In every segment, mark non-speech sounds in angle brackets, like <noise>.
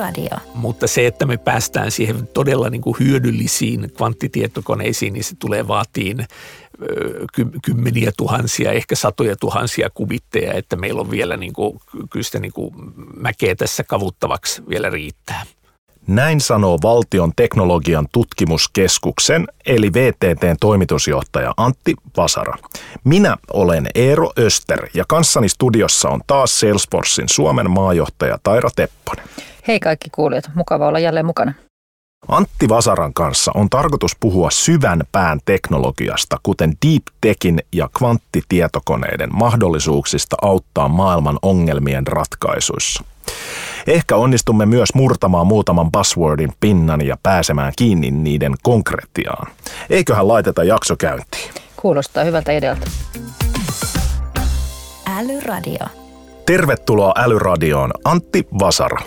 Älyradio. Mutta se, että me päästään siihen todella niin kuin hyödyllisiin kvanttitietokoneisiin, niin se tulee vaatiin kymmeniä tuhansia, ehkä satoja tuhansia kubitteja, että meillä on vielä niin kuin, kyllä sitä niin kuin mäkeä tässä kavuttavaksi vielä riittää. Näin sanoo Valtion teknologian tutkimuskeskuksen eli VTTn toimitusjohtaja Antti Vasara. Minä olen Eero Öster ja kanssani studiossa on taas Salesforcein Suomen maajohtaja Taira Tepponen. Hei kaikki kuulijat, mukava olla jälleen mukana. Antti Vasaran kanssa on tarkoitus puhua syvän pään teknologiasta, kuten deep techin ja kvanttitietokoneiden mahdollisuuksista auttaa maailman ongelmien ratkaisuissa. Ehkä onnistumme myös murtamaan muutaman buzzwordin pinnan ja pääsemään kiinni niiden konkretiaan. Eiköhän laiteta jakso käyntiin. Kuulostaa hyvältä idealta. Älyradio. Tervetuloa Älyradioon Antti Vasara.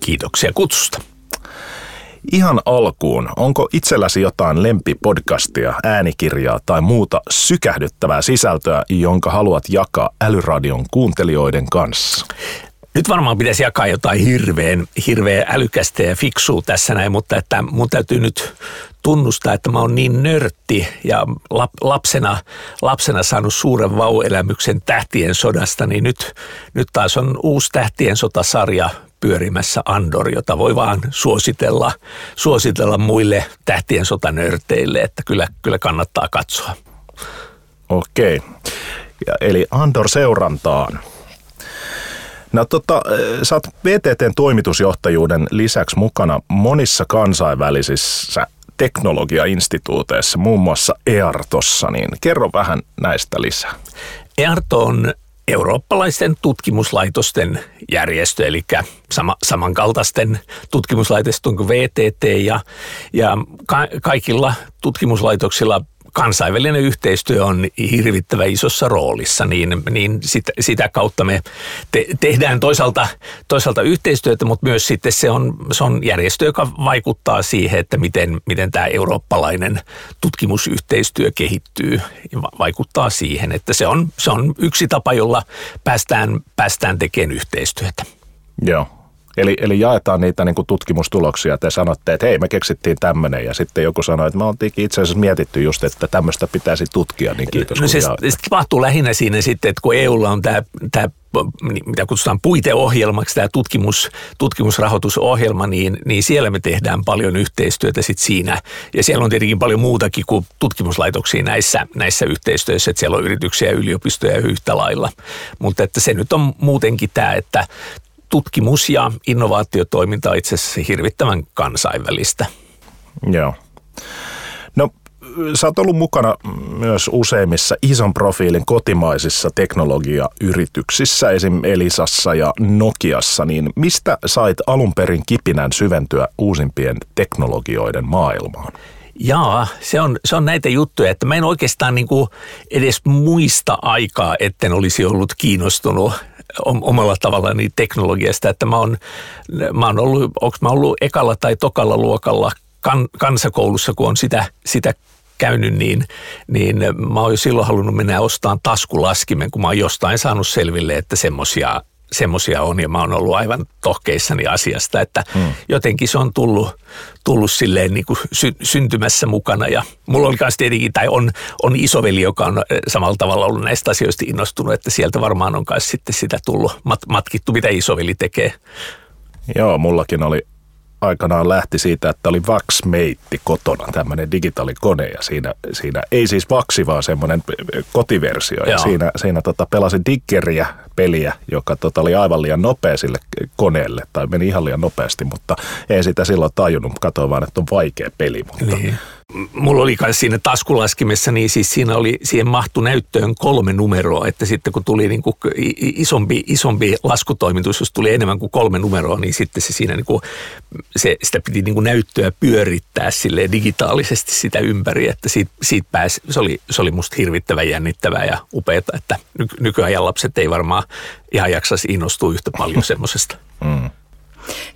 Kiitoksia kutsusta. Ihan alkuun, onko itselläsi jotain lempipodcastia, äänikirjaa tai muuta sykähdyttävää sisältöä, jonka haluat jakaa Älyradion kuuntelijoiden kanssa? Nyt varmaan pitäisi jakaa jotain hirveän, hirveän älykästä ja fiksua tässä näin, mutta että mun täytyy nyt tunnustaa, että mä oon niin nörtti ja lapsena, lapsena saanut suuren vauelämyksen tähtien sodasta, niin nyt, nyt taas on uusi tähtien sotasarja pyörimässä Andor, jota voi vaan suositella, suositella muille tähtien sotanörteille, että kyllä, kyllä kannattaa katsoa. Okei, ja eli Andor seurantaan. No tota, sä oot VTTn toimitusjohtajuuden lisäksi mukana monissa kansainvälisissä teknologiainstituuteissa, muun muassa EARTossa, niin kerro vähän näistä lisää. EARTO on eurooppalaisten tutkimuslaitosten järjestö, eli sama, samankaltaisten tutkimuslaitosten kuin VTT ja, ja ka, kaikilla tutkimuslaitoksilla kansainvälinen yhteistyö on hirvittävän isossa roolissa, niin, niin sitä, sitä kautta me te, tehdään toisaalta, toisaalta yhteistyötä, mutta myös sitten se on, se on järjestö, joka vaikuttaa siihen, että miten, miten tämä eurooppalainen tutkimusyhteistyö kehittyy vaikuttaa siihen, että se on, se on yksi tapa, jolla päästään, päästään tekemään yhteistyötä. Joo. Eli, eli jaetaan niitä niin kuin tutkimustuloksia. Te sanotte, että hei, me keksittiin tämmöinen. Ja sitten joku sanoi, että me oltiin itse asiassa mietitty just, että tämmöistä pitäisi tutkia. Niin kiitos. No se, se tapahtuu lähinnä siinä sitten, että kun EUlla on tämä, tämä mitä kutsutaan puiteohjelmaksi, tämä tutkimus, tutkimusrahoitusohjelma, niin, niin siellä me tehdään paljon yhteistyötä sit siinä. Ja siellä on tietenkin paljon muutakin kuin tutkimuslaitoksia näissä, näissä yhteistyöissä, että siellä on yrityksiä ja yliopistoja yhtä lailla. Mutta että se nyt on muutenkin tämä, että tutkimus- ja innovaatiotoiminta on itse asiassa hirvittävän kansainvälistä. Joo. No sä oot ollut mukana myös useimmissa ison profiilin kotimaisissa teknologiayrityksissä, esim. Elisassa ja Nokiassa, niin mistä sait alun perin kipinän syventyä uusimpien teknologioiden maailmaan? Jaa, se on, se on näitä juttuja, että mä en oikeastaan niin kuin edes muista aikaa, etten olisi ollut kiinnostunut omalla tavallaan teknologiasta, että mä oon, mä oon ollut, onko mä ollut ekalla tai tokalla luokalla kan, kansakoulussa, kun on sitä, sitä käynyt, niin, niin mä oon jo silloin halunnut mennä ostamaan taskulaskimen, kun mä oon jostain saanut selville, että semmosia semmoisia on ja mä oon ollut aivan tohkeissani asiasta, että hmm. jotenkin se on tullut, tullut silleen niin kuin sy- syntymässä mukana ja mulla oli myös tietenkin, tai on, on isoveli, joka on eh, samalla tavalla ollut näistä asioista innostunut, että sieltä varmaan on myös sitten sitä tullut mat- matkittu, mitä isoveli tekee. Joo, mullakin oli aikanaan lähti siitä, että oli Vax-meitti kotona, tämmöinen digitaalikone ja siinä, siinä ei siis Vaxi, vaan semmoinen kotiversio Joo. ja siinä, siinä tota, pelasin Diggeriä peliä, joka tota, oli aivan liian nopea sille koneelle tai meni ihan liian nopeasti, mutta ei sitä silloin tajunnut, katsoin vaan, että on vaikea peli. Mutta, niin mulla oli kai siinä taskulaskimessa, niin siis siinä oli, siihen mahtu näyttöön kolme numeroa, että sitten kun tuli niin kuin isompi, isompi laskutoimitus, jos tuli enemmän kuin kolme numeroa, niin sitten se siinä niin kuin, se, sitä piti niin kuin näyttöä pyörittää sille digitaalisesti sitä ympäri, että siitä, siitä pääsi, se oli, se oli musta hirvittävän jännittävää ja upeata, että ny, nykyajan lapset ei varmaan ihan jaksaisi innostua yhtä paljon <laughs> semmoisesta. Mm.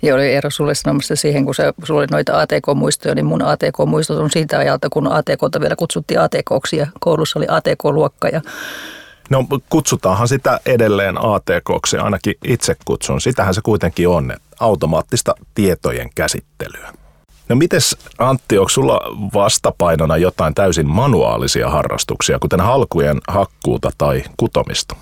Ja oli Eero sulle sanomassa siihen, kun se, sulla oli noita ATK-muistoja, niin mun ATK-muistot on siitä ajalta, kun ATKta vielä kutsuttiin ATKksi ja koulussa oli ATK-luokka ja No kutsutaanhan sitä edelleen ATKksi, ainakin itse kutsun. Sitähän se kuitenkin on, automaattista tietojen käsittelyä. No mites Antti, onko sulla vastapainona jotain täysin manuaalisia harrastuksia, kuten halkujen hakkuuta tai kutomista?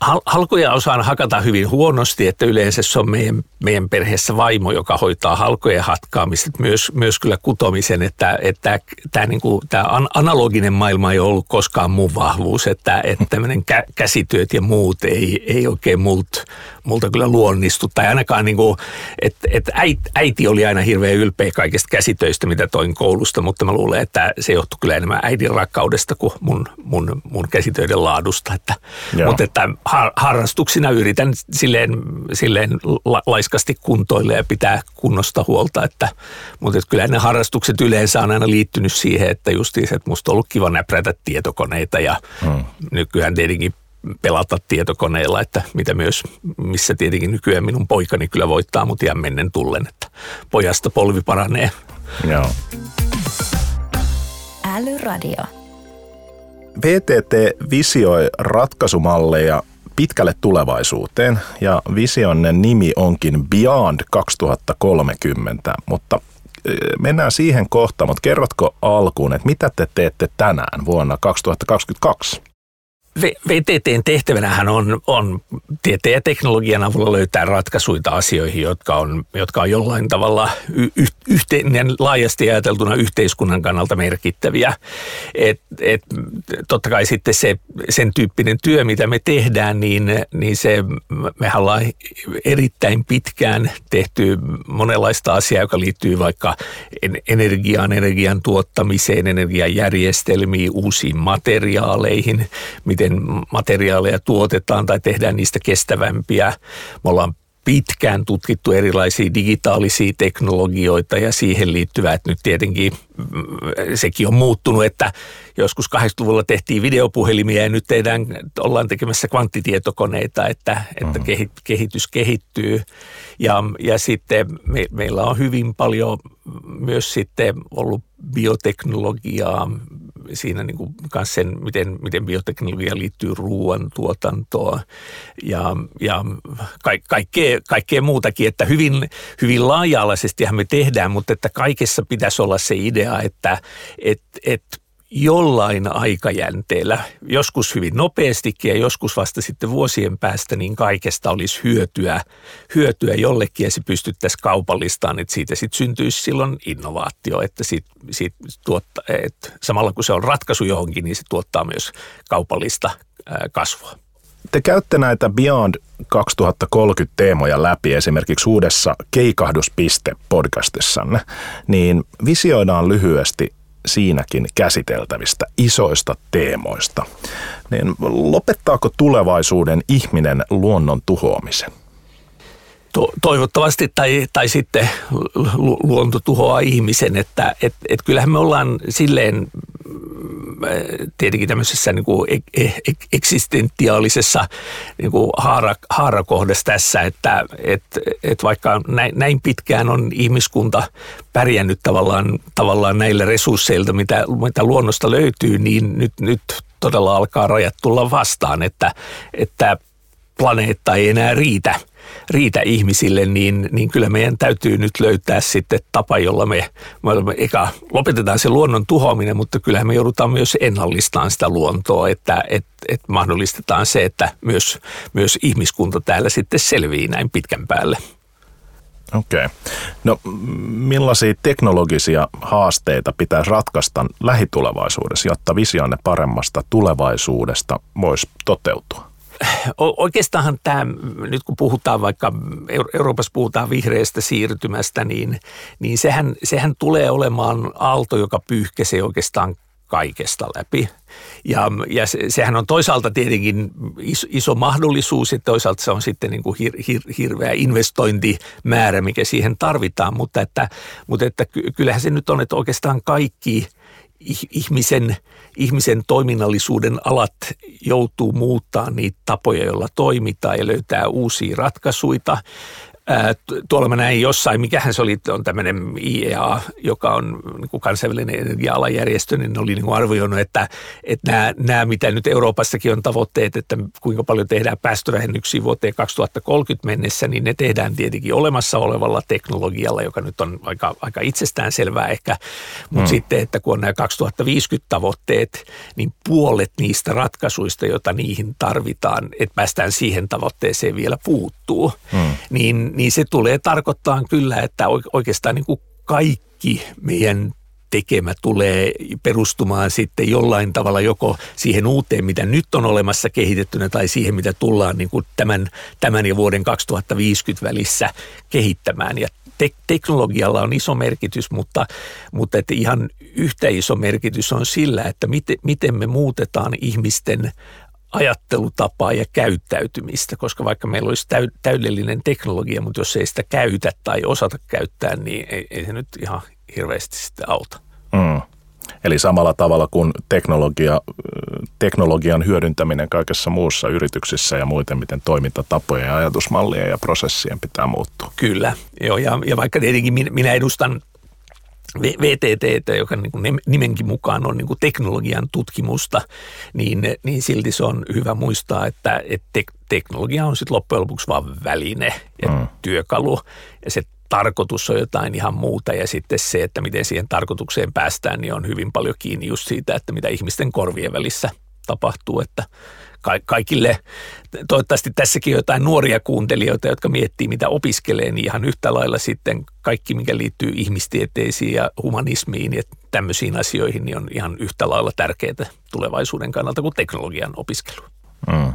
Halkoja osaan hakata hyvin huonosti, että yleensä se on meidän, meidän perheessä vaimo, joka hoitaa halkojen hatkaamista, myös, myös kyllä kutomisen, että, että tämä, niin kuin, tämä analoginen maailma ei ollut koskaan mun vahvuus, että, että tämmöinen kä- käsityöt ja muut ei, ei oikein mult, multa kyllä luonnistu, tai ainakaan niin kuin, että, että äiti, äiti oli aina hirveän ylpeä kaikista käsitöistä, mitä toin koulusta, mutta mä luulen, että se johtui kyllä enemmän äidin rakkaudesta kuin mun, mun, mun käsitöiden laadusta, että, mutta että har, harrastuksina yritän silleen, silleen la, laiskasti kuntoille ja pitää kunnosta huolta, että, mutta että kyllä ne harrastukset yleensä on aina liittynyt siihen, että justiin että musta on ollut kiva näprätä tietokoneita ja hmm. nykyään tietenkin pelata tietokoneella, että mitä myös, missä tietenkin nykyään minun poikani kyllä voittaa mut ihan mennen tullen, että pojasta polvi paranee. Joo. Älyradio. VTT visioi ratkaisumalleja pitkälle tulevaisuuteen ja visionne nimi onkin Beyond 2030, mutta mennään siihen kohtaan, mutta kerrotko alkuun, että mitä te teette tänään vuonna 2022? VTTn tehtävänähän on, on tieteen ja teknologian avulla löytää ratkaisuja asioihin, jotka on, jotka on jollain tavalla y, yhteen, laajasti ajateltuna yhteiskunnan kannalta merkittäviä. Et, et, totta kai sitten se, sen tyyppinen työ, mitä me tehdään, niin, niin se, me ollaan erittäin pitkään tehty monenlaista asiaa, joka liittyy vaikka energiaan, energian tuottamiseen, energian järjestelmiin, uusiin materiaaleihin, miten miten materiaaleja tuotetaan tai tehdään niistä kestävämpiä. Me ollaan pitkään tutkittu erilaisia digitaalisia teknologioita ja siihen liittyvää, että nyt tietenkin mm, sekin on muuttunut, että joskus 80-luvulla tehtiin videopuhelimia ja nyt tehdään, ollaan tekemässä kvanttitietokoneita, että, että mm-hmm. kehitys kehittyy. Ja, ja sitten me, meillä on hyvin paljon myös sitten ollut bioteknologiaa, siinä niin kuin kanssa sen, miten, miten bioteknologia liittyy ruoantuotantoon ja, ja ka, kaikkea, kaikkea muutakin, että hyvin, hyvin laaja-alaisestihan me tehdään, mutta että kaikessa pitäisi olla se idea, että et, et jollain aikajänteellä, joskus hyvin nopeastikin ja joskus vasta sitten vuosien päästä, niin kaikesta olisi hyötyä, hyötyä jollekin ja se pystyttäisiin kaupallistaan, että siitä sitten syntyisi silloin innovaatio, että, sit, sit tuotta, että samalla kun se on ratkaisu johonkin, niin se tuottaa myös kaupallista kasvua. Te käytte näitä Beyond 2030 teemoja läpi esimerkiksi uudessa Keikahduspiste podcastissanne, niin visioidaan lyhyesti siinäkin käsiteltävistä isoista teemoista, niin lopettaako tulevaisuuden ihminen luonnon tuhoamisen? Toivottavasti tai, tai sitten luonto tuhoaa ihmisen, että et, et kyllähän me ollaan silleen tietenkin tämmöisessä niin kuin eksistentiaalisessa niin kuin haara, haarakohdassa tässä, että et, et vaikka näin, näin pitkään on ihmiskunta pärjännyt tavallaan, tavallaan näillä resursseilta, mitä, mitä luonnosta löytyy, niin nyt, nyt todella alkaa rajat tulla vastaan, että, että planeetta ei enää riitä – riitä ihmisille, niin, niin kyllä meidän täytyy nyt löytää sitten tapa, jolla me, me eka lopetetaan se luonnon tuhoaminen, mutta kyllähän me joudutaan myös ennallistamaan sitä luontoa, että et, et mahdollistetaan se, että myös, myös ihmiskunta täällä sitten selvii näin pitkän päälle. Okei. Okay. No millaisia teknologisia haasteita pitäisi ratkaista lähitulevaisuudessa, jotta visionne paremmasta tulevaisuudesta voisi toteutua? Oikeastaanhan tämä, nyt kun puhutaan vaikka Euroopassa puhutaan vihreästä siirtymästä, niin, niin sehän, sehän tulee olemaan aalto, joka pyyhkäsee oikeastaan kaikesta läpi. Ja, ja se, sehän on toisaalta tietenkin iso, iso mahdollisuus ja toisaalta se on sitten niin kuin hir, hir, hirveä investointimäärä, mikä siihen tarvitaan, mutta että, mutta että kyllähän se nyt on, että oikeastaan kaikki ihmisen, ihmisen toiminnallisuuden alat joutuu muuttaa niitä tapoja, joilla toimitaan ja löytää uusia ratkaisuja. Tuolla mä näin jossain, mikähän se oli, on tämmöinen IEA, joka on niin kansainvälinen energia-alajärjestö, niin oli niin arvioinut, että, että nämä, nämä, mitä nyt Euroopassakin on tavoitteet, että kuinka paljon tehdään päästövähennyksiä vuoteen 2030 mennessä, niin ne tehdään tietenkin olemassa olevalla teknologialla, joka nyt on aika, aika itsestään selvää ehkä, mutta mm. sitten, että kun on nämä 2050 tavoitteet, niin puolet niistä ratkaisuista, joita niihin tarvitaan, että päästään siihen tavoitteeseen vielä puuttuu, mm. niin niin se tulee tarkoittaa kyllä, että oikeastaan niin kuin kaikki meidän tekemä tulee perustumaan sitten jollain tavalla joko siihen uuteen, mitä nyt on olemassa kehitettynä, tai siihen, mitä tullaan niin kuin tämän, tämän ja vuoden 2050 välissä kehittämään. Ja te- teknologialla on iso merkitys, mutta, mutta että ihan yhtä iso merkitys on sillä, että miten, miten me muutetaan ihmisten ajattelutapaa ja käyttäytymistä, koska vaikka meillä olisi täydellinen teknologia, mutta jos ei sitä käytä tai osata käyttää, niin ei, ei se nyt ihan hirveästi sitten auta. Mm. Eli samalla tavalla kuin teknologia, teknologian hyödyntäminen kaikessa muussa yrityksissä ja muuten, miten toimintatapoja ja ajatusmallia ja prosessien pitää muuttua. Kyllä, joo, ja, ja vaikka tietenkin minä edustan VTT, joka niin nimenkin mukaan on niin kuin teknologian tutkimusta, niin, niin silti se on hyvä muistaa, että, että teknologia on sitten loppujen lopuksi vain väline ja mm. työkalu ja se tarkoitus on jotain ihan muuta ja sitten se, että miten siihen tarkoitukseen päästään, niin on hyvin paljon kiinni just siitä, että mitä ihmisten korvien välissä tapahtuu, että kaikille, toivottavasti tässäkin jotain nuoria kuuntelijoita, jotka miettii, mitä opiskelee, niin ihan yhtä lailla sitten kaikki, mikä liittyy ihmistieteisiin ja humanismiin ja tämmöisiin asioihin, niin on ihan yhtä lailla tärkeää tulevaisuuden kannalta kuin teknologian opiskelu. Mm.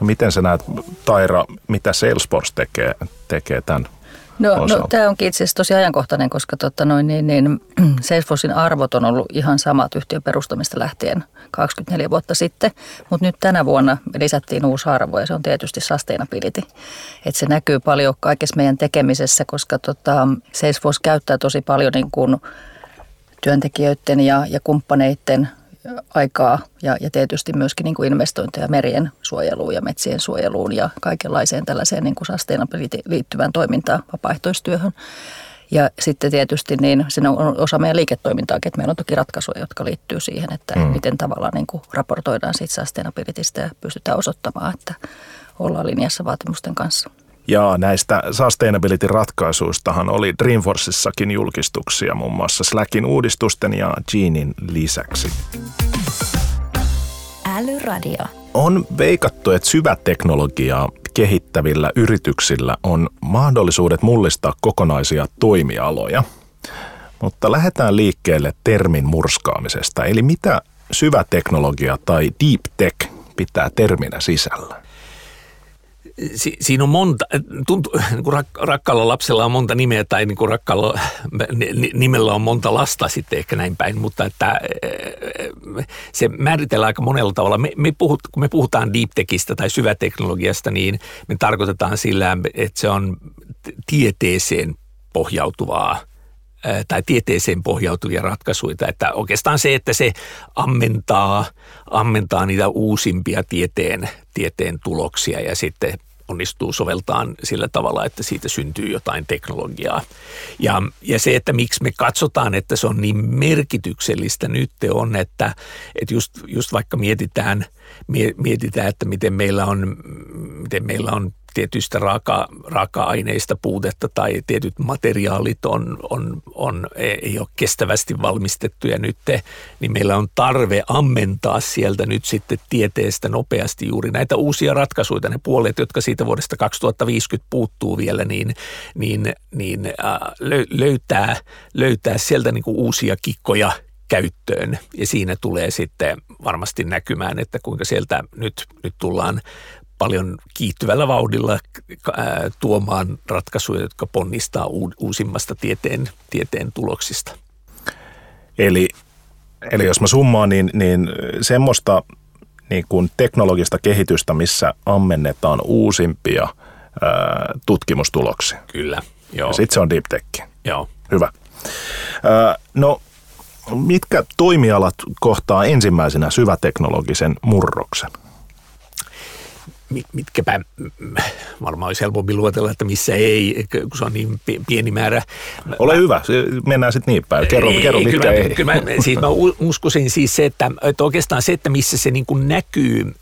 No miten sä näet, Taira, mitä Salesforce tekee, tekee tämän No, no tämä onkin itse asiassa tosi ajankohtainen, koska tota noin, niin, niin, <clears throat> Salesforcein arvot on ollut ihan samat yhtiön perustamista lähtien 24 vuotta sitten, mutta nyt tänä vuonna lisättiin uusi arvo ja se on tietysti sustainability. Et se näkyy paljon kaikessa meidän tekemisessä, koska tota, Salesforce käyttää tosi paljon niin kuin työntekijöiden ja, ja kumppaneiden aikaa ja, ja tietysti myöskin niin kuin investointeja merien suojeluun ja metsien suojeluun ja kaikenlaiseen tällaiseen niin kuin liittyvään toimintaan, vapaaehtoistyöhön. Ja sitten tietysti niin siinä on osa meidän liiketoimintaa, että meillä on toki ratkaisuja, jotka liittyy siihen, että mm. miten tavallaan niin kuin raportoidaan siitä sustainabilitystä ja pystytään osoittamaan, että ollaan linjassa vaatimusten kanssa. Ja näistä sustainability-ratkaisuistahan oli Dreamforceissakin julkistuksia muun muassa Slackin uudistusten ja Geenin lisäksi. Älyradio. On veikattu, että syväteknologiaa kehittävillä yrityksillä on mahdollisuudet mullistaa kokonaisia toimialoja. Mutta lähdetään liikkeelle termin murskaamisesta. Eli mitä syväteknologia tai deep tech pitää terminä sisällä? Si, siinä on monta, tuntuu, niin kuin rak, rakkaalla lapsella on monta nimeä tai niin kuin rakkaalla nimellä on monta lasta sitten ehkä näin päin, mutta että se määritellään aika monella tavalla. Me, me puhut, kun me puhutaan deep techistä tai syväteknologiasta, niin me tarkoitetaan sillä, että se on tieteeseen pohjautuvaa tai tieteeseen pohjautuvia ratkaisuja. Että oikeastaan se, että se ammentaa, ammentaa niitä uusimpia tieteen, tieteen tuloksia ja sitten onnistuu soveltaan sillä tavalla, että siitä syntyy jotain teknologiaa. Ja, ja se, että miksi me katsotaan, että se on niin merkityksellistä nyt on, että, että just, just vaikka mietitään, mietitään, että miten meillä on, miten meillä on tietyistä raaka, raaka-aineista puutetta tai tietyt materiaalit on, on, on, ei ole kestävästi valmistettuja nyt, niin meillä on tarve ammentaa sieltä nyt sitten tieteestä nopeasti juuri näitä uusia ratkaisuja. Ne puolet, jotka siitä vuodesta 2050 puuttuu vielä, niin, niin, niin äh, löytää, löytää sieltä niin kuin uusia kikkoja käyttöön. Ja siinä tulee sitten varmasti näkymään, että kuinka sieltä nyt, nyt tullaan paljon kiihtyvällä vauhdilla tuomaan ratkaisuja, jotka ponnistaa uusimmasta tieteen, tieteen tuloksista. Eli, eli jos mä summaan, niin, niin semmoista niin kuin teknologista kehitystä, missä ammennetaan uusimpia ää, tutkimustuloksia. Kyllä, joo. Sitten se on deep tech. Joo. Hyvä. Ää, no, mitkä toimialat kohtaa ensimmäisenä syväteknologisen murroksen? Mitkäpä, varmaan olisi helpompi luotella, että missä ei, kun se on niin pieni määrä. Ole hyvä, mennään sitten niin päin. Kerro, ei, kerro mitkä kyllä ei. Kyllä mä, siis mä uskoisin siis se, että, että oikeastaan se, että missä se niin kuin näkyy,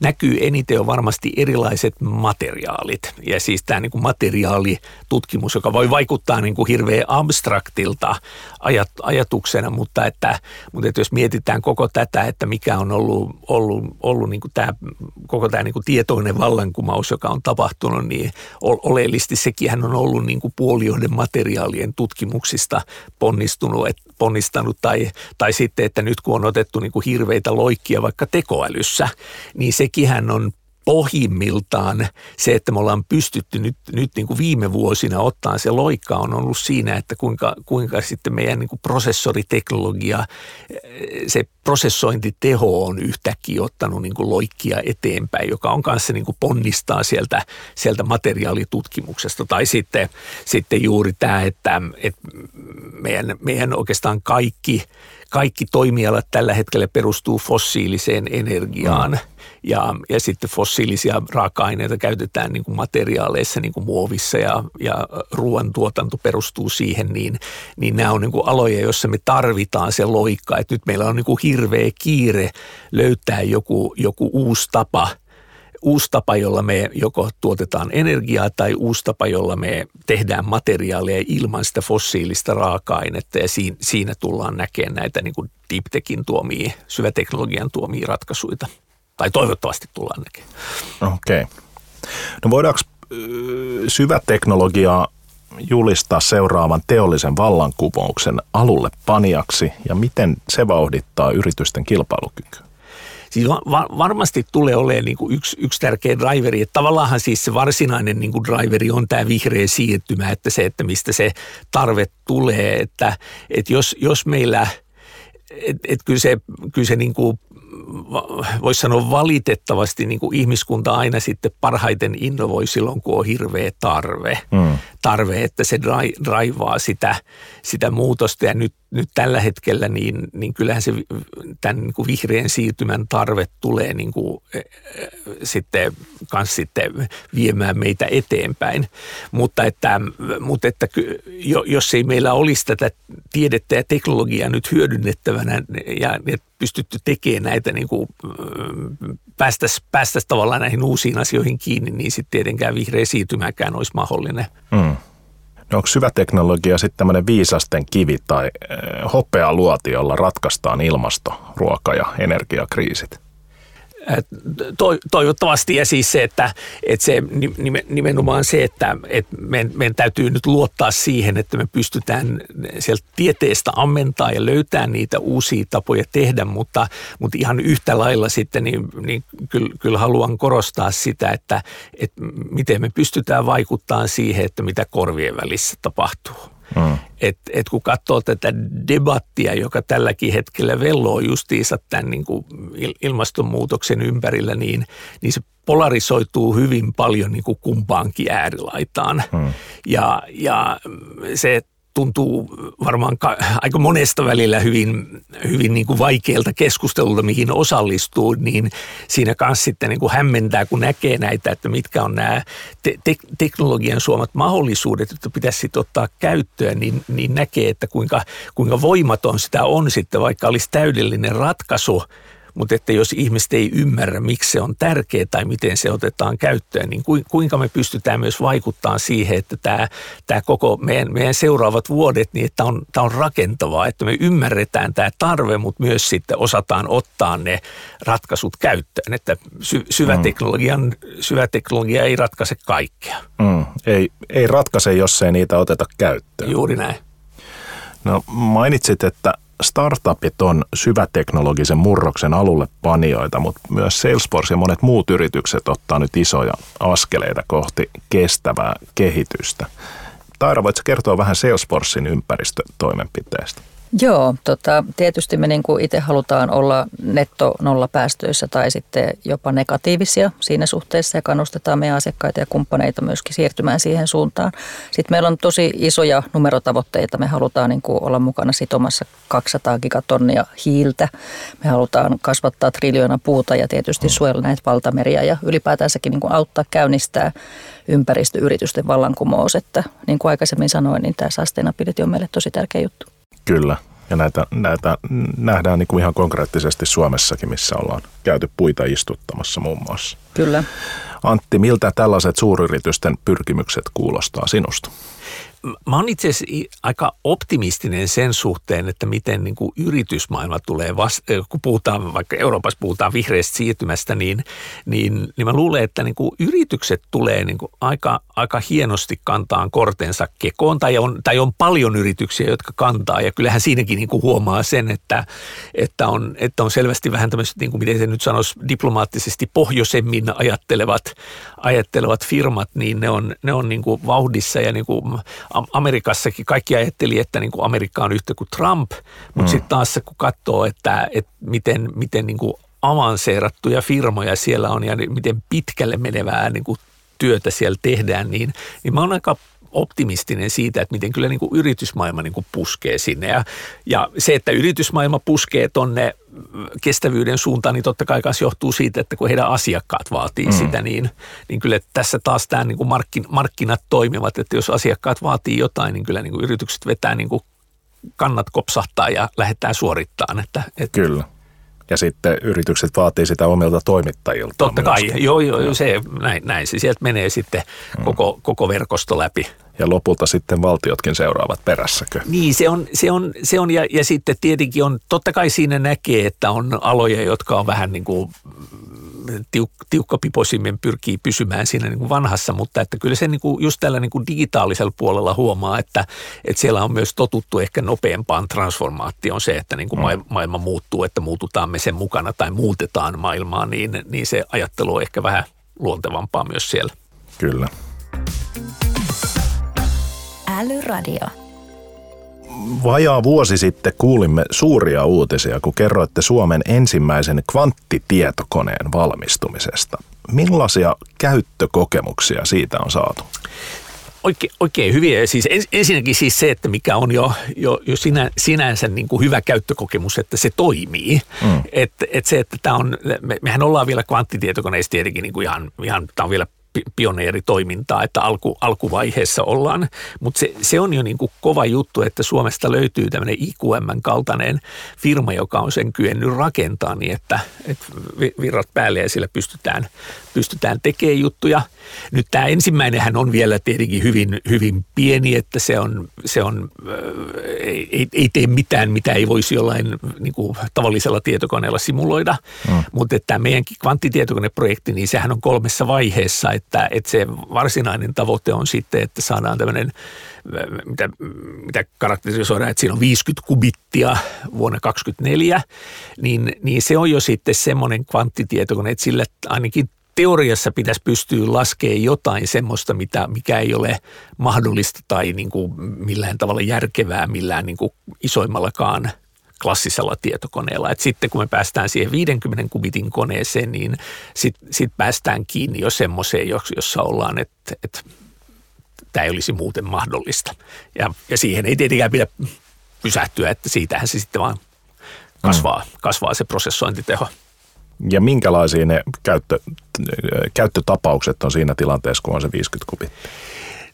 näkyy eniten on varmasti erilaiset materiaalit. Ja siis tämä niin kuin materiaalitutkimus, joka voi vaikuttaa niin kuin hirveän abstraktilta ajat, ajatuksena, mutta, että, mutta että jos mietitään koko tätä, että mikä on ollut, ollut, ollut niin kuin tämä, koko tämä niin kuin tietoinen vallankumous, joka on tapahtunut, niin oleellisesti sekin on ollut niin kuin puolijoiden materiaalien tutkimuksista ponnistunut, et, ponnistanut tai, tai sitten, että nyt kun on otettu niin kuin hirveitä loikkia vaikka tekoälyssä, niin sekin on pohjimmiltaan se, että me ollaan pystytty nyt, nyt niin kuin viime vuosina ottaa se loikka on ollut siinä, että kuinka, kuinka sitten meidän niin kuin prosessoriteknologia, se prosessointiteho on yhtäkkiä ottanut niin kuin loikkia eteenpäin, joka on kanssa niin kuin ponnistaa sieltä, sieltä materiaalitutkimuksesta. Tai sitten, sitten juuri tämä, että, että meidän, meidän oikeastaan kaikki, kaikki toimialat tällä hetkellä perustuu fossiiliseen energiaan. Mm ja, ja sitten fossiilisia raaka-aineita käytetään niin kuin materiaaleissa, niin kuin muovissa ja, ja ruoantuotanto perustuu siihen, niin, niin nämä on niin kuin aloja, joissa me tarvitaan se loikka, että nyt meillä on niin kuin hirveä kiire löytää joku, joku uusi tapa – uusi tapa, jolla me joko tuotetaan energiaa tai uusi tapa, jolla me tehdään materiaaleja ilman sitä fossiilista raaka-ainetta ja siinä, siinä tullaan näkemään näitä niin kuin deep techin tuomia, syväteknologian tuomia ratkaisuja. Tai toivottavasti tullaan näkemään. Okei. Okay. No voidaanko syväteknologiaa julistaa seuraavan teollisen vallankumouksen alulle paniaksi ja miten se vauhdittaa yritysten kilpailukykyä? Siis va- varmasti tulee olemaan niin kuin yksi, yksi tärkeä driveri. Että tavallaan siis se varsinainen niin kuin driveri on tämä vihreä siirtymä, että se, että mistä se tarve tulee. Että, että jos, jos meillä, että et kyllä se, kyllä se niin kuin voisi sanoa valitettavasti niin kuin ihmiskunta aina sitten parhaiten innovoi silloin, kun on hirveä tarve. Mm. Tarve, että se draivaa sitä, sitä muutosta ja nyt nyt tällä hetkellä, niin, niin kyllähän se tämän niin kuin vihreän siirtymän tarve tulee niin kuin, sitten, kans sitten viemään meitä eteenpäin. Mutta että, mutta että jos ei meillä olisi tätä tiedettä ja teknologiaa nyt hyödynnettävänä ja, pystytty tekemään näitä, niin kuin, päästäisiin päästäisi tavallaan näihin uusiin asioihin kiinni, niin sitten tietenkään vihreä siirtymäkään olisi mahdollinen. Mm. No onko syväteknologia sitten tämmöinen viisasten kivi tai eh, hopea luoti, jolla ratkaistaan ilmasto, ruoka- ja energiakriisit? Toivottavasti ja siis se, että, että se nimenomaan se, että, että meidän, meidän täytyy nyt luottaa siihen, että me pystytään sieltä tieteestä ammentaa ja löytää niitä uusia tapoja tehdä, mutta, mutta ihan yhtä lailla sitten niin, niin kyllä, kyllä haluan korostaa sitä, että, että miten me pystytään vaikuttamaan siihen, että mitä korvien välissä tapahtuu. Mm. Et, et kun katsoo tätä debattia, joka tälläkin hetkellä velloo justiinsa tämän niin kuin ilmastonmuutoksen ympärillä, niin, niin se polarisoituu hyvin paljon niin kuin kumpaankin äärilaitaan. Mm. Ja, ja se tuntuu varmaan ka- aika monesta välillä hyvin, hyvin niin kuin vaikealta keskustelulta, mihin osallistuu, niin siinä kanssa sitten niin kuin hämmentää, kun näkee näitä, että mitkä on nämä te- te- teknologian suomat mahdollisuudet, että pitäisi sitten ottaa käyttöön, niin, niin näkee, että kuinka, kuinka voimaton sitä on sitten, vaikka olisi täydellinen ratkaisu – mutta että jos ihmiset ei ymmärrä, miksi se on tärkeää tai miten se otetaan käyttöön, niin kuinka me pystytään myös vaikuttamaan siihen, että tämä, tämä koko meidän, meidän seuraavat vuodet, niin että on, tämä on rakentavaa, että me ymmärretään tämä tarve, mutta myös sitten osataan ottaa ne ratkaisut käyttöön, että sy, syväteknologian, syväteknologia ei ratkaise kaikkea. Mm, ei, ei ratkaise, jos ei niitä oteta käyttöön. Juuri näin. No mainitsit, että startupit on syväteknologisen murroksen alulle panijoita, mutta myös Salesforce ja monet muut yritykset ottaa nyt isoja askeleita kohti kestävää kehitystä. Taira, voitko kertoa vähän Salesforcein ympäristötoimenpiteistä? Joo, tota, tietysti me niin itse halutaan olla netto nolla päästöissä tai sitten jopa negatiivisia siinä suhteessa ja kannustetaan meidän asiakkaita ja kumppaneita myöskin siirtymään siihen suuntaan. Sitten meillä on tosi isoja numerotavoitteita. Me halutaan niin olla mukana sitomassa 200 gigatonnia hiiltä. Me halutaan kasvattaa triljoona puuta ja tietysti suojella näitä valtameriä ja ylipäätänsäkin niin auttaa käynnistää ympäristöyritysten vallankumous. Että niin kuin aikaisemmin sanoin, niin tämä sustainability on meille tosi tärkeä juttu. Kyllä. Ja näitä, näitä nähdään niin kuin ihan konkreettisesti Suomessakin, missä ollaan käyty puita istuttamassa muun muassa. Kyllä. Antti, miltä tällaiset suuryritysten pyrkimykset kuulostaa sinusta? Mä oon itse asiassa aika optimistinen sen suhteen, että miten niin kuin yritysmaailma tulee, vasta, kun puhutaan, vaikka Euroopassa puhutaan vihreästä siirtymästä, niin, niin, niin mä luulen, että niin kuin yritykset tulee niin kuin aika, aika hienosti kantaan kortensa kekoon, tai on, tai on paljon yrityksiä, jotka kantaa, ja kyllähän siinäkin niin kuin huomaa sen, että, että, on, että on selvästi vähän tämmöiset, niin kuin miten se nyt sanoisi, diplomaattisesti pohjoisemmin ajattelevat, ajattelevat firmat, niin ne on, ne on niin kuin vauhdissa ja niin kuin Amerikassakin kaikki ajatteli, että niin kuin Amerikka on yhtä kuin Trump, mutta mm. sitten taas kun katsoo, että, että miten, miten niin kuin avanseerattuja firmoja siellä on ja miten pitkälle menevää niin kuin työtä siellä tehdään, niin, niin mä oon aika optimistinen siitä, että miten kyllä niin kuin yritysmaailma niin kuin puskee sinne. Ja, ja se, että yritysmaailma puskee tonne kestävyyden suuntaan, niin totta kai myös johtuu siitä, että kun heidän asiakkaat vaatii mm. sitä, niin, niin kyllä tässä taas tämä niin kuin markkin, markkinat toimivat, että jos asiakkaat vaatii jotain, niin kyllä niin kuin yritykset vetää niin kuin kannat kopsahtaa ja lähdetään suorittamaan. Että, että Kyllä. Ja sitten yritykset vaatii sitä omilta toimittajilta. Totta kai, joo, joo, joo, se, näin, näin se sieltä menee sitten mm. koko, koko verkosto läpi ja lopulta sitten valtiotkin seuraavat perässäkö? Niin, se on, se on, se on ja, ja sitten tietenkin on, totta kai siinä näkee, että on aloja, jotka on vähän niin kuin tiuk, tiukkapipoisimmin pyrkii pysymään siinä niin kuin vanhassa, mutta että kyllä se niin kuin just tällä niin kuin digitaalisella puolella huomaa, että, että siellä on myös totuttu ehkä nopeampaan transformaatioon se, että niin kuin mm. maailma muuttuu, että muututaan me sen mukana tai muutetaan maailmaa, niin, niin se ajattelu on ehkä vähän luontevampaa myös siellä. Kyllä. Älyradio. Vajaa vuosi sitten kuulimme suuria uutisia, kun kerroitte Suomen ensimmäisen kvanttitietokoneen valmistumisesta. Millaisia käyttökokemuksia siitä on saatu? Oikein, oikein hyviä. Siis ens, ensinnäkin siis se, että mikä on jo, jo, jo sinä, sinänsä niin kuin hyvä käyttökokemus, että se toimii. Mm. Että et se, että tämä on, me, mehän ollaan vielä kvanttitietokoneissa tietenkin niin kuin ihan, ihan tämä on vielä pioneeritoimintaa, että alku, alkuvaiheessa ollaan. Mutta se, se on jo niin kuin kova juttu, että Suomesta löytyy tämmöinen IQM-kaltainen firma, joka on sen kyennyt rakentaa niin, että, että virrat päälle ja sillä pystytään, pystytään tekemään juttuja. Nyt tämä ensimmäinenhän on vielä tietenkin hyvin, hyvin pieni, että se on, se on ei, ei tee mitään, mitä ei voisi jollain niin kuin tavallisella tietokoneella simuloida. Mm. Mutta tämä meidänkin kvanttitietokoneprojekti, niin sehän on kolmessa vaiheessa, että, että se varsinainen tavoite on sitten, että saadaan tämmöinen, mitä, mitä karakterisoidaan, että siinä on 50 kubittia vuonna 2024, niin, niin se on jo sitten semmoinen kvanttitietokone, että sillä ainakin teoriassa pitäisi pystyä laskemaan jotain semmoista, mitä, mikä ei ole mahdollista tai niin kuin millään tavalla järkevää millään niin kuin isoimmallakaan klassisella tietokoneella. Et sitten kun me päästään siihen 50 kubitin koneeseen, niin sitten sit päästään kiinni jo semmoiseen, jossa ollaan, että et, tämä ei olisi muuten mahdollista. Ja, ja siihen ei tietenkään pidä pysähtyä, että siitähän se sitten vaan kasvaa, mm. kasvaa se prosessointiteho. Ja minkälaisia ne käyttö, käyttötapaukset on siinä tilanteessa, kun on se 50 kubittia?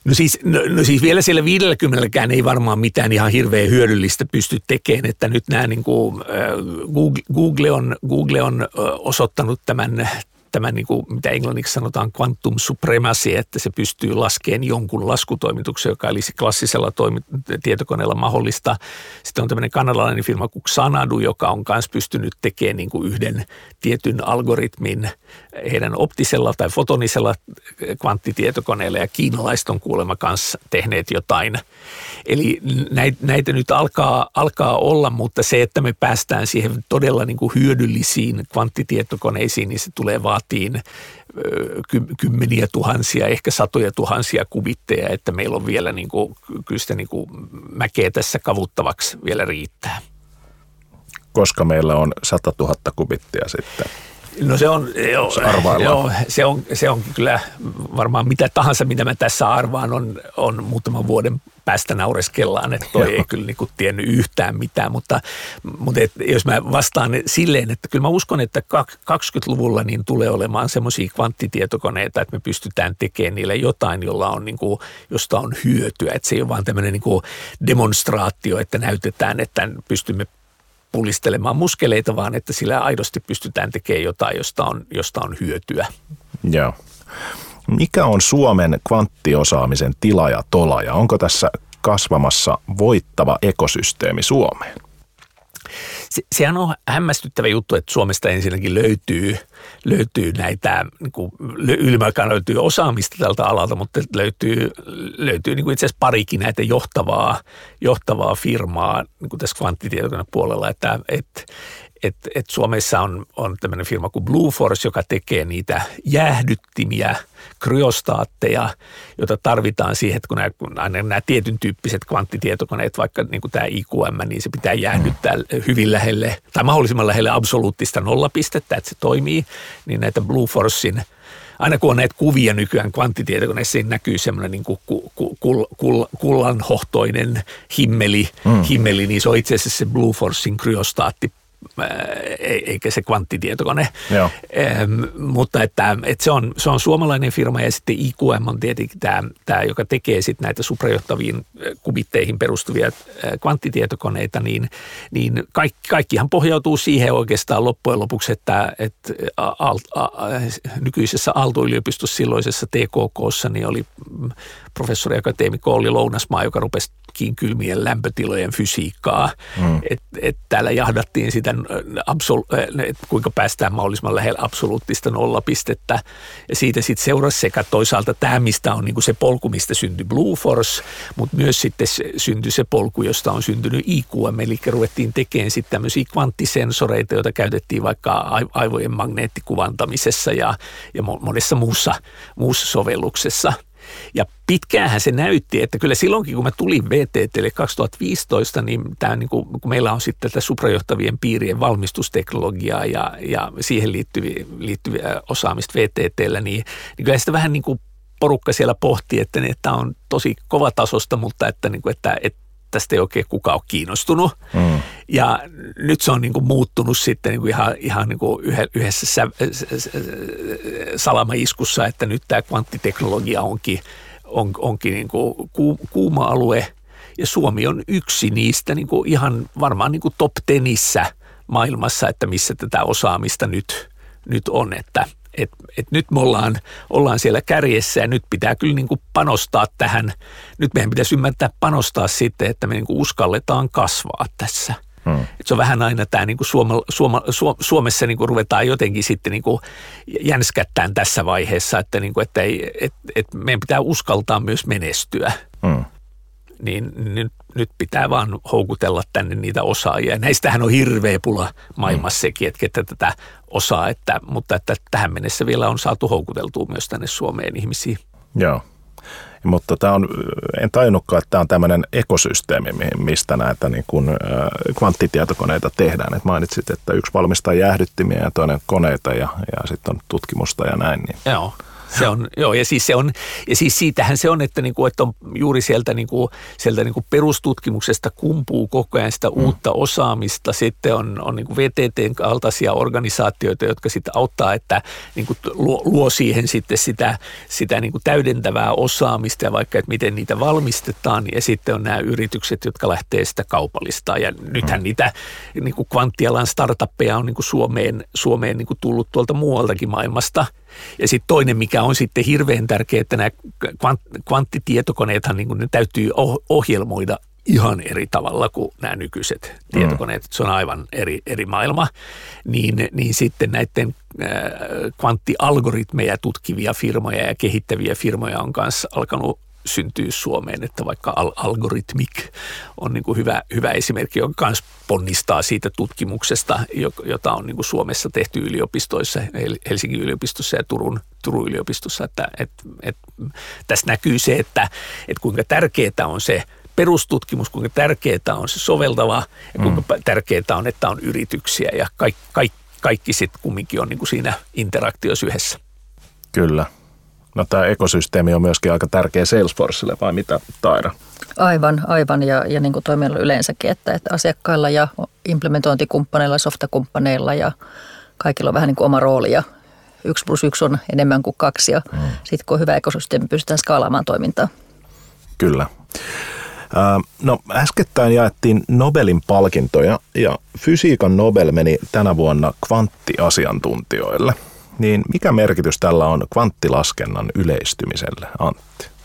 No siis, no, no siis vielä siellä 50 ei varmaan mitään ihan hirveän hyödyllistä pysty tekemään, että nyt nämä niin kuin, Google, Google, on, Google on osoittanut tämän tämä, niin kuin, mitä englanniksi sanotaan, quantum supremacy, että se pystyy laskemaan jonkun laskutoimituksen, joka olisi klassisella toimi- tietokoneella mahdollista. Sitten on tämmöinen kanadalainen firma kuin Xanadu, joka on myös pystynyt tekemään niin kuin yhden tietyn algoritmin heidän optisella tai fotonisella kvanttitietokoneella ja kiinalaiset on kuulemma kanssa tehneet jotain. Eli näitä nyt alkaa, alkaa olla, mutta se, että me päästään siihen todella niin kuin hyödyllisiin kvanttitietokoneisiin, niin se tulee vaan saatiin kymmeniä tuhansia, ehkä satoja tuhansia kubitteja, että meillä on vielä niin kuin, kyllä sitä niin kuin mäkeä tässä kavuttavaksi vielä riittää. Koska meillä on 100 000 kubittia sitten? No se on, joo, joo, se, on, se on kyllä varmaan mitä tahansa, mitä mä tässä arvaan, on, on muutaman vuoden päästä naureskellaan, että toi joo. ei kyllä niin kuin tiennyt yhtään mitään, mutta, mutta et, jos mä vastaan silleen, että kyllä mä uskon, että 20-luvulla niin tulee olemaan semmoisia kvanttitietokoneita, että me pystytään tekemään niille jotain, jolla on niin kuin, josta on hyötyä, että se ei ole vaan tämmöinen niin kuin demonstraatio, että näytetään, että pystymme pullistelemaan muskeleita, vaan että sillä aidosti pystytään tekemään jotain, josta on, josta on hyötyä. Joo. Mikä on Suomen kvanttiosaamisen tila ja tola ja onko tässä kasvamassa voittava ekosysteemi Suomeen? Se, sehän on hämmästyttävä juttu, että Suomesta ensinnäkin löytyy, löytyy näitä, niin kuin, löytyy osaamista tältä alalta, mutta löytyy, löytyy niin kuin itse asiassa parikin näitä johtavaa, johtavaa firmaa niin kuin tässä kvanttitietokoneen puolella, että, että että et Suomessa on, on tämmöinen firma kuin Blue Force, joka tekee niitä jäähdyttimiä, kryostaatteja, joita tarvitaan siihen, että kun nämä, kun aina nämä tietyn tyyppiset kvanttitietokoneet, vaikka niin kuin tämä IQM, niin se pitää jäähdyttää hyvin lähelle tai mahdollisimman lähelle absoluuttista nollapistettä, että se toimii, niin näitä Blue Forcein aina kun on näitä kuvia nykyään kvanttitietokoneissa, siinä näkyy semmoinen niin kuin ku, ku, kul, kul, kullanhohtoinen himmeli, mm. himmeli, niin se on itse asiassa se Blue Forcein kryostaatti eikä se kvanttitietokone. Joo. Ähm, mutta että, että se, on, se on suomalainen firma ja sitten IQM on tietenkin tämä, tämä joka tekee sitten näitä suprajohtaviin kubitteihin perustuvia kvanttitietokoneita, niin, niin kaikki, kaikkihan pohjautuu siihen oikeastaan loppujen lopuksi, että, että al, a, a, nykyisessä Aalto-yliopistossa silloisessa TKKssa niin oli professori akateemikko Olli Lounasmaa, joka rupesi kylmien lämpötilojen fysiikkaa. Mm. Et, et täällä jahdattiin sitä, absolu- että kuinka päästään mahdollisimman lähellä absoluuttista nollapistettä. Ja siitä sitten seurasi sekä toisaalta tämä, mistä on niinku se polku, mistä syntyi Blue Force, mutta myös sitten syntyi se polku, josta on syntynyt IQM, eli ruvettiin tekemään sitten tämmöisiä kvanttisensoreita, joita käytettiin vaikka aivojen magneettikuvantamisessa ja, ja monessa muussa, muussa sovelluksessa – ja pitkäänhän se näytti, että kyllä silloinkin kun mä tulin VTTlle 2015, niin, tämä niin kuin, kun meillä on sitten tätä suprajohtavien piirien valmistusteknologiaa ja, ja siihen liittyviä, liittyviä osaamista VTTllä, niin, niin kyllä sitä vähän niin kuin porukka siellä pohti, että, että on tosi kova tasosta, mutta että, niin kuin, että, että tästä ei oikein kukaan ole kiinnostunut. Mm. Ja nyt se on niin kuin muuttunut sitten niin kuin ihan, ihan niin kuin yhdessä sä, salamaiskussa, että nyt tämä kvanttiteknologia onkin, on, onkin niin kuin kuuma alue. Ja Suomi on yksi niistä niin kuin ihan varmaan niin kuin top tenissä maailmassa, että missä tätä osaamista nyt, nyt on. Että et, et nyt me ollaan, ollaan siellä kärjessä ja nyt pitää kyllä niin kuin panostaa tähän. Nyt meidän pitäisi ymmärtää panostaa sitten, että me niin kuin uskalletaan kasvaa tässä. Hmm. Et se on vähän aina tämä niin kuin Suoma, Suoma, Suomessa niin kuin ruvetaan jotenkin sitten niin kuin jänskättään tässä vaiheessa, että, niin kuin, että ei, et, et meidän pitää uskaltaa myös menestyä. Hmm niin nyt, nyt pitää vaan houkutella tänne niitä osaajia. Näistähän on hirveä pula maailmassakin, että ketä tätä osaa, että, mutta että tähän mennessä vielä on saatu houkuteltua myös tänne Suomeen ihmisiä. Joo. Mutta tämä on, en tajunnutkaan, että tämä on tämmöinen ekosysteemi, mistä näitä niin kuin, kvanttitietokoneita tehdään. Et mainitsit, että yksi valmistaa jäähdyttimiä ja toinen koneita ja, ja sitten on tutkimusta ja näin. Niin. Joo. Se on, joo, ja siis, se on, ja siis siitähän se on, että, niinku, että on juuri sieltä, niinku, sieltä niinku perustutkimuksesta kumpuu koko ajan sitä mm. uutta osaamista. Sitten on, on niinku VTTn kaltaisia organisaatioita, jotka sitten auttaa, että niinku, luo, luo siihen sitten sitä, sitä niinku täydentävää osaamista ja vaikka, että miten niitä valmistetaan. Ja sitten on nämä yritykset, jotka lähtee sitä kaupallistaa. Ja nythän mm. niitä niinku kvanttialan startuppeja on niinku Suomeen, Suomeen niinku tullut tuolta muualtakin maailmasta – ja sitten toinen, mikä on sitten hirveän tärkeää, että nämä kvanttitietokoneethan niin ne täytyy ohjelmoida ihan eri tavalla kuin nämä nykyiset mm. tietokoneet. Se on aivan eri, eri maailma. Niin, niin sitten näiden kvanttialgoritmeja tutkivia firmoja ja kehittäviä firmoja on kanssa alkanut syntyä Suomeen, että vaikka al- algoritmik on niin kuin hyvä, hyvä esimerkki, joka myös ponnistaa siitä tutkimuksesta, jota on niin kuin Suomessa tehty yliopistoissa, Helsingin yliopistossa ja Turun, Turun yliopistossa, että et, et, tässä näkyy se, että et kuinka tärkeää on se perustutkimus, kuinka tärkeää on se soveltava ja kuinka mm. tärkeää on, että on yrityksiä ja kaikki, kaikki, kaikki sitten kumminkin on niin kuin siinä interaktiossa yhdessä. Kyllä. No tämä ekosysteemi on myöskin aika tärkeä Salesforcelle vai mitä Taira? Aivan, aivan ja, ja niin kuin toimijoilla yleensäkin, että, että asiakkailla ja implementointikumppaneilla, softakumppaneilla ja kaikilla on vähän niin kuin oma rooli ja yksi plus yksi on enemmän kuin kaksi ja mm. sitten kun on hyvä ekosysteemi, pystytään skaalaamaan toimintaa. Kyllä. No äskettäin jaettiin Nobelin palkintoja ja fysiikan Nobel meni tänä vuonna kvanttiasiantuntijoille – niin mikä merkitys tällä on kvanttilaskennan yleistymiselle, Antti?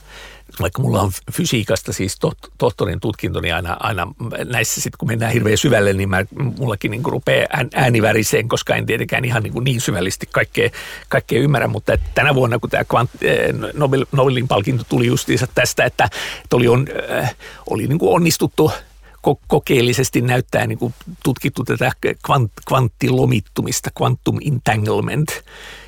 vaikka mulla on fysiikasta siis tohtorin tutkinto, niin aina, aina näissä sitten kun mennään hirveän syvälle, niin mä, mullakin niin rupeaa ääni väriseen, koska en tietenkään ihan niin, niin syvällisesti kaikkea, kaikkea ymmärrä, mutta että tänä vuonna kun tämä kvant, eh, Nobel, Nobelin palkinto tuli justiinsa tästä, että, että oli, on, äh, oli niin kuin onnistuttu – kokeellisesti näyttää niin kuin tutkittu tätä kvant, kvanttilomittumista, quantum entanglement,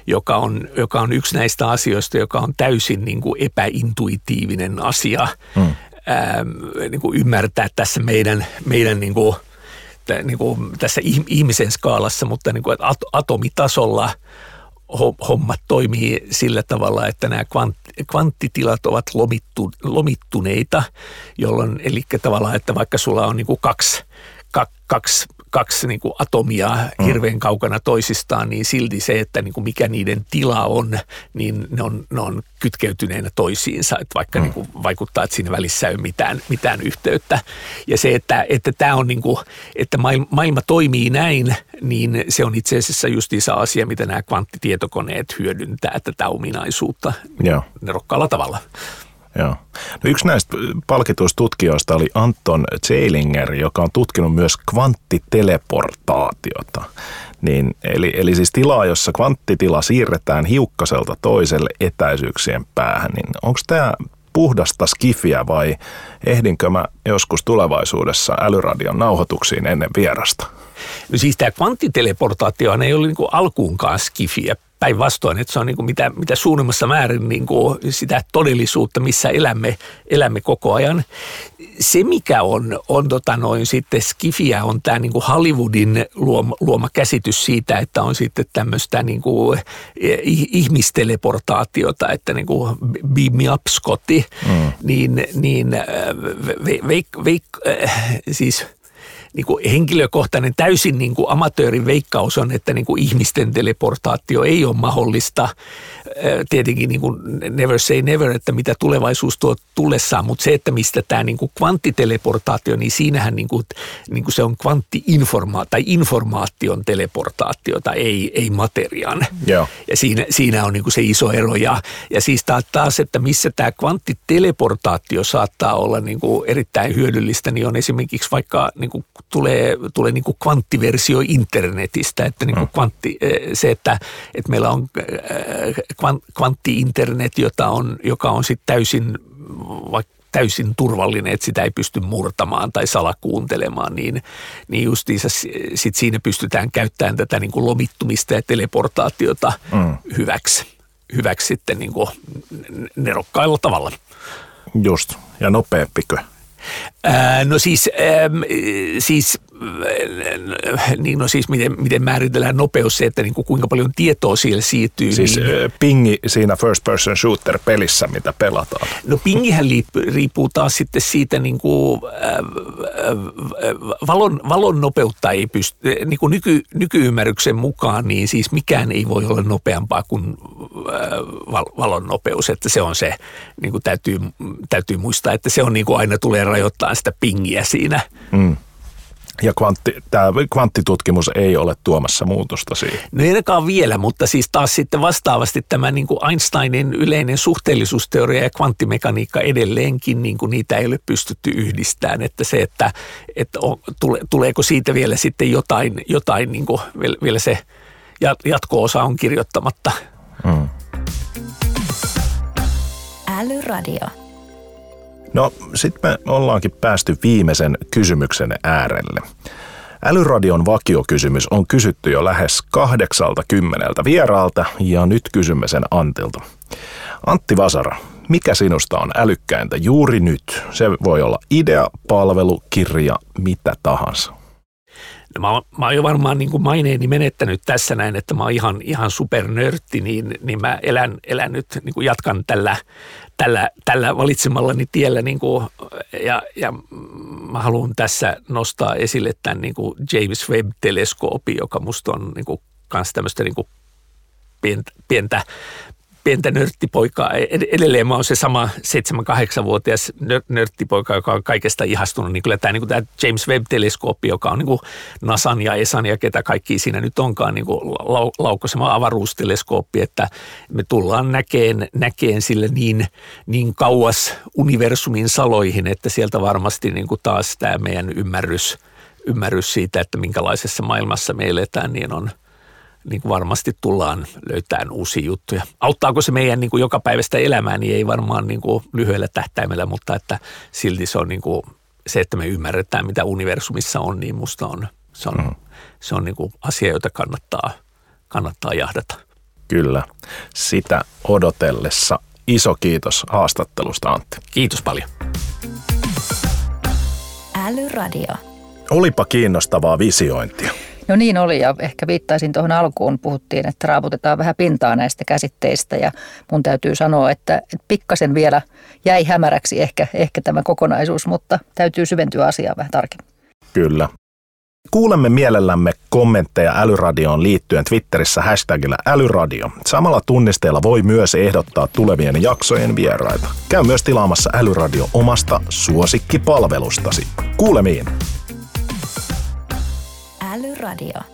joka on, joka on yksi näistä asioista, joka on täysin niin kuin epäintuitiivinen asia hmm. ää, niin kuin ymmärtää tässä meidän, meidän niin kuin, niin kuin tässä ihmisen skaalassa, mutta niin kuin, atomitasolla – hommat toimii sillä tavalla, että nämä kvanttitilat ovat lomittu, lomittuneita, jolloin eli tavallaan, että vaikka sulla on niin kuin kaksi, kaksi kaksi niin kuin atomia mm. hirveän kaukana toisistaan, niin silti se, että niin kuin mikä niiden tila on, niin ne on, ne on kytkeytyneenä toisiinsa, että vaikka mm. niin kuin vaikuttaa, että siinä välissä ei ole mitään, mitään yhteyttä. Ja se, että, että tämä on niin kuin, että maailma toimii näin, niin se on itse asiassa justiinsa asia, mitä nämä kvanttitietokoneet hyödyntää tätä ominaisuutta Joo. nerokkaalla tavalla. Joo. No yksi näistä palkituista tutkijoista oli Anton Zeilinger, joka on tutkinut myös kvanttiteleportaatiota. Niin, eli, eli siis tilaa, jossa kvanttitila siirretään hiukkaselta toiselle etäisyyksien päähän. Niin onko tämä puhdasta skifiä vai ehdinkö mä joskus tulevaisuudessa älyradion nauhoituksiin ennen vierasta? No siis tämä kvanttiteleportaatio ei ole niin alkuunkaan skifiä päinvastoin, että se on niin kuin mitä, mitä suurimmassa määrin niin kuin sitä todellisuutta, missä elämme, elämme koko ajan. Se, mikä on, on tota noin sitten Skifiä, on tämä niin kuin Hollywoodin luoma, luoma käsitys siitä, että on sitten tämmöistä niin kuin ihmisteleportaatiota, että niin kuin beam me up Scotti, mm. niin, niin veik, veik, siis – niin kuin henkilökohtainen täysin niin kuin amatöörin veikkaus on, että niin kuin ihmisten teleportaatio ei ole mahdollista. Tietenkin niin kuin never say never, että mitä tulevaisuus tuo tullessaan, mutta se, että mistä tämä niin kuin kvanttiteleportaatio, niin siinähän niin kuin, niin kuin se on kvanttiinforma- tai informaation teleportaatiota, ei, ei materiaan. Joo. Ja siinä, siinä on niin kuin se iso ero. Ja, ja siis taas, että missä tämä kvanttiteleportaatio saattaa olla niin kuin erittäin hyödyllistä, niin on esimerkiksi vaikka niin kuin tulee, tulee niin kuin kvanttiversio internetistä, että niin kuin mm. kvantti, se, että, että meillä on kvantti-internet, jota on, joka on sitten täysin vaikka täysin turvallinen, että sitä ei pysty murtamaan tai salakuuntelemaan, niin, niin justiinsa sit siinä pystytään käyttämään tätä niin kuin lomittumista ja teleportaatiota mm. hyväksi, hyväksi sitten niin kuin nerokkailla tavalla. Just, ja nopeampikö? Ää, no siis, ähm, siis niin no siis miten, miten määritellään nopeus se, että niin kuin kuinka paljon tietoa siellä siirtyy. Siis niin, pingi siinä first person shooter pelissä, mitä pelataan. No pingihän riippuu taas sitten siitä niin kuin, äh, valon, valon nopeutta ei pysty, niin kuin nyky, nykyymmärryksen mukaan, niin siis mikään ei voi olla nopeampaa kuin äh, valon nopeus, että se on se, niin kuin täytyy, täytyy muistaa, että se on niin kuin aina tulee rajoittaa sitä pingiä siinä. Mm. Ja kvantti, tämä kvanttitutkimus ei ole tuomassa muutosta siihen. No ei ainakaan vielä, mutta siis taas sitten vastaavasti tämä niin kuin Einsteinin yleinen suhteellisuusteoria ja kvanttimekaniikka edelleenkin, niin kuin niitä ei ole pystytty yhdistämään. Että se, että, että on, tule, tuleeko siitä vielä sitten jotain, jotain niin kuin vielä se jatko-osa on kirjoittamatta. Mm. Älyradio. No sitten me ollaankin päästy viimeisen kysymyksen äärelle. Älyradion vakiokysymys on kysytty jo lähes kahdeksalta kymmeneltä vieraalta ja nyt kysymme sen Antilta. Antti Vasara, mikä sinusta on älykkäintä juuri nyt? Se voi olla idea, palvelu, kirja, mitä tahansa. No mä, mä oon jo varmaan niin kuin maineeni menettänyt tässä näin, että mä oon ihan, ihan supernörtti, niin, niin mä elän, elän nyt, niin kuin jatkan tällä, tällä, tällä valitsemallani tiellä niin kuin, ja, ja mä haluan tässä nostaa esille tämän niin kuin James Webb-teleskoopin, joka musta on niin tämmöistä niin kuin pientä, pientä pientä nörttipoikaa. Edelleen mä oon se sama 7-8-vuotias nörttipoika, joka on kaikesta ihastunut. Niin kyllä tämä, niin tämä James Webb-teleskooppi, joka on niin kuin NASAn ja ESAN ja ketä kaikki siinä nyt onkaan niin laukkosema avaruusteleskooppi, että me tullaan näkeen, näkeen sille niin, niin kauas universumin saloihin, että sieltä varmasti niin kuin taas tämä meidän ymmärrys, ymmärrys siitä, että minkälaisessa maailmassa me eletään, niin on – niin kuin varmasti tullaan löytämään uusia juttuja. Auttaako se meidän niin kuin jokapäiväistä elämää, niin ei varmaan niin kuin lyhyellä tähtäimellä, mutta että silti se on niin kuin se, että me ymmärretään, mitä universumissa on, niin musta on, se on, mm. se on niin kuin asia, jota kannattaa, kannattaa jahdata. Kyllä. Sitä odotellessa iso kiitos haastattelusta, Antti. Kiitos paljon. Älyradio. Olipa kiinnostavaa visiointia. No niin oli ja ehkä viittaisin tuohon alkuun. Puhuttiin, että raaputetaan vähän pintaa näistä käsitteistä ja mun täytyy sanoa, että, pikkasen vielä jäi hämäräksi ehkä, ehkä tämä kokonaisuus, mutta täytyy syventyä asiaan vähän tarkemmin. Kyllä. Kuulemme mielellämme kommentteja Älyradioon liittyen Twitterissä hashtagillä Älyradio. Samalla tunnisteella voi myös ehdottaa tulevien jaksojen vieraita. Käy myös tilaamassa Älyradio omasta suosikkipalvelustasi. Kuulemiin! Älyradio.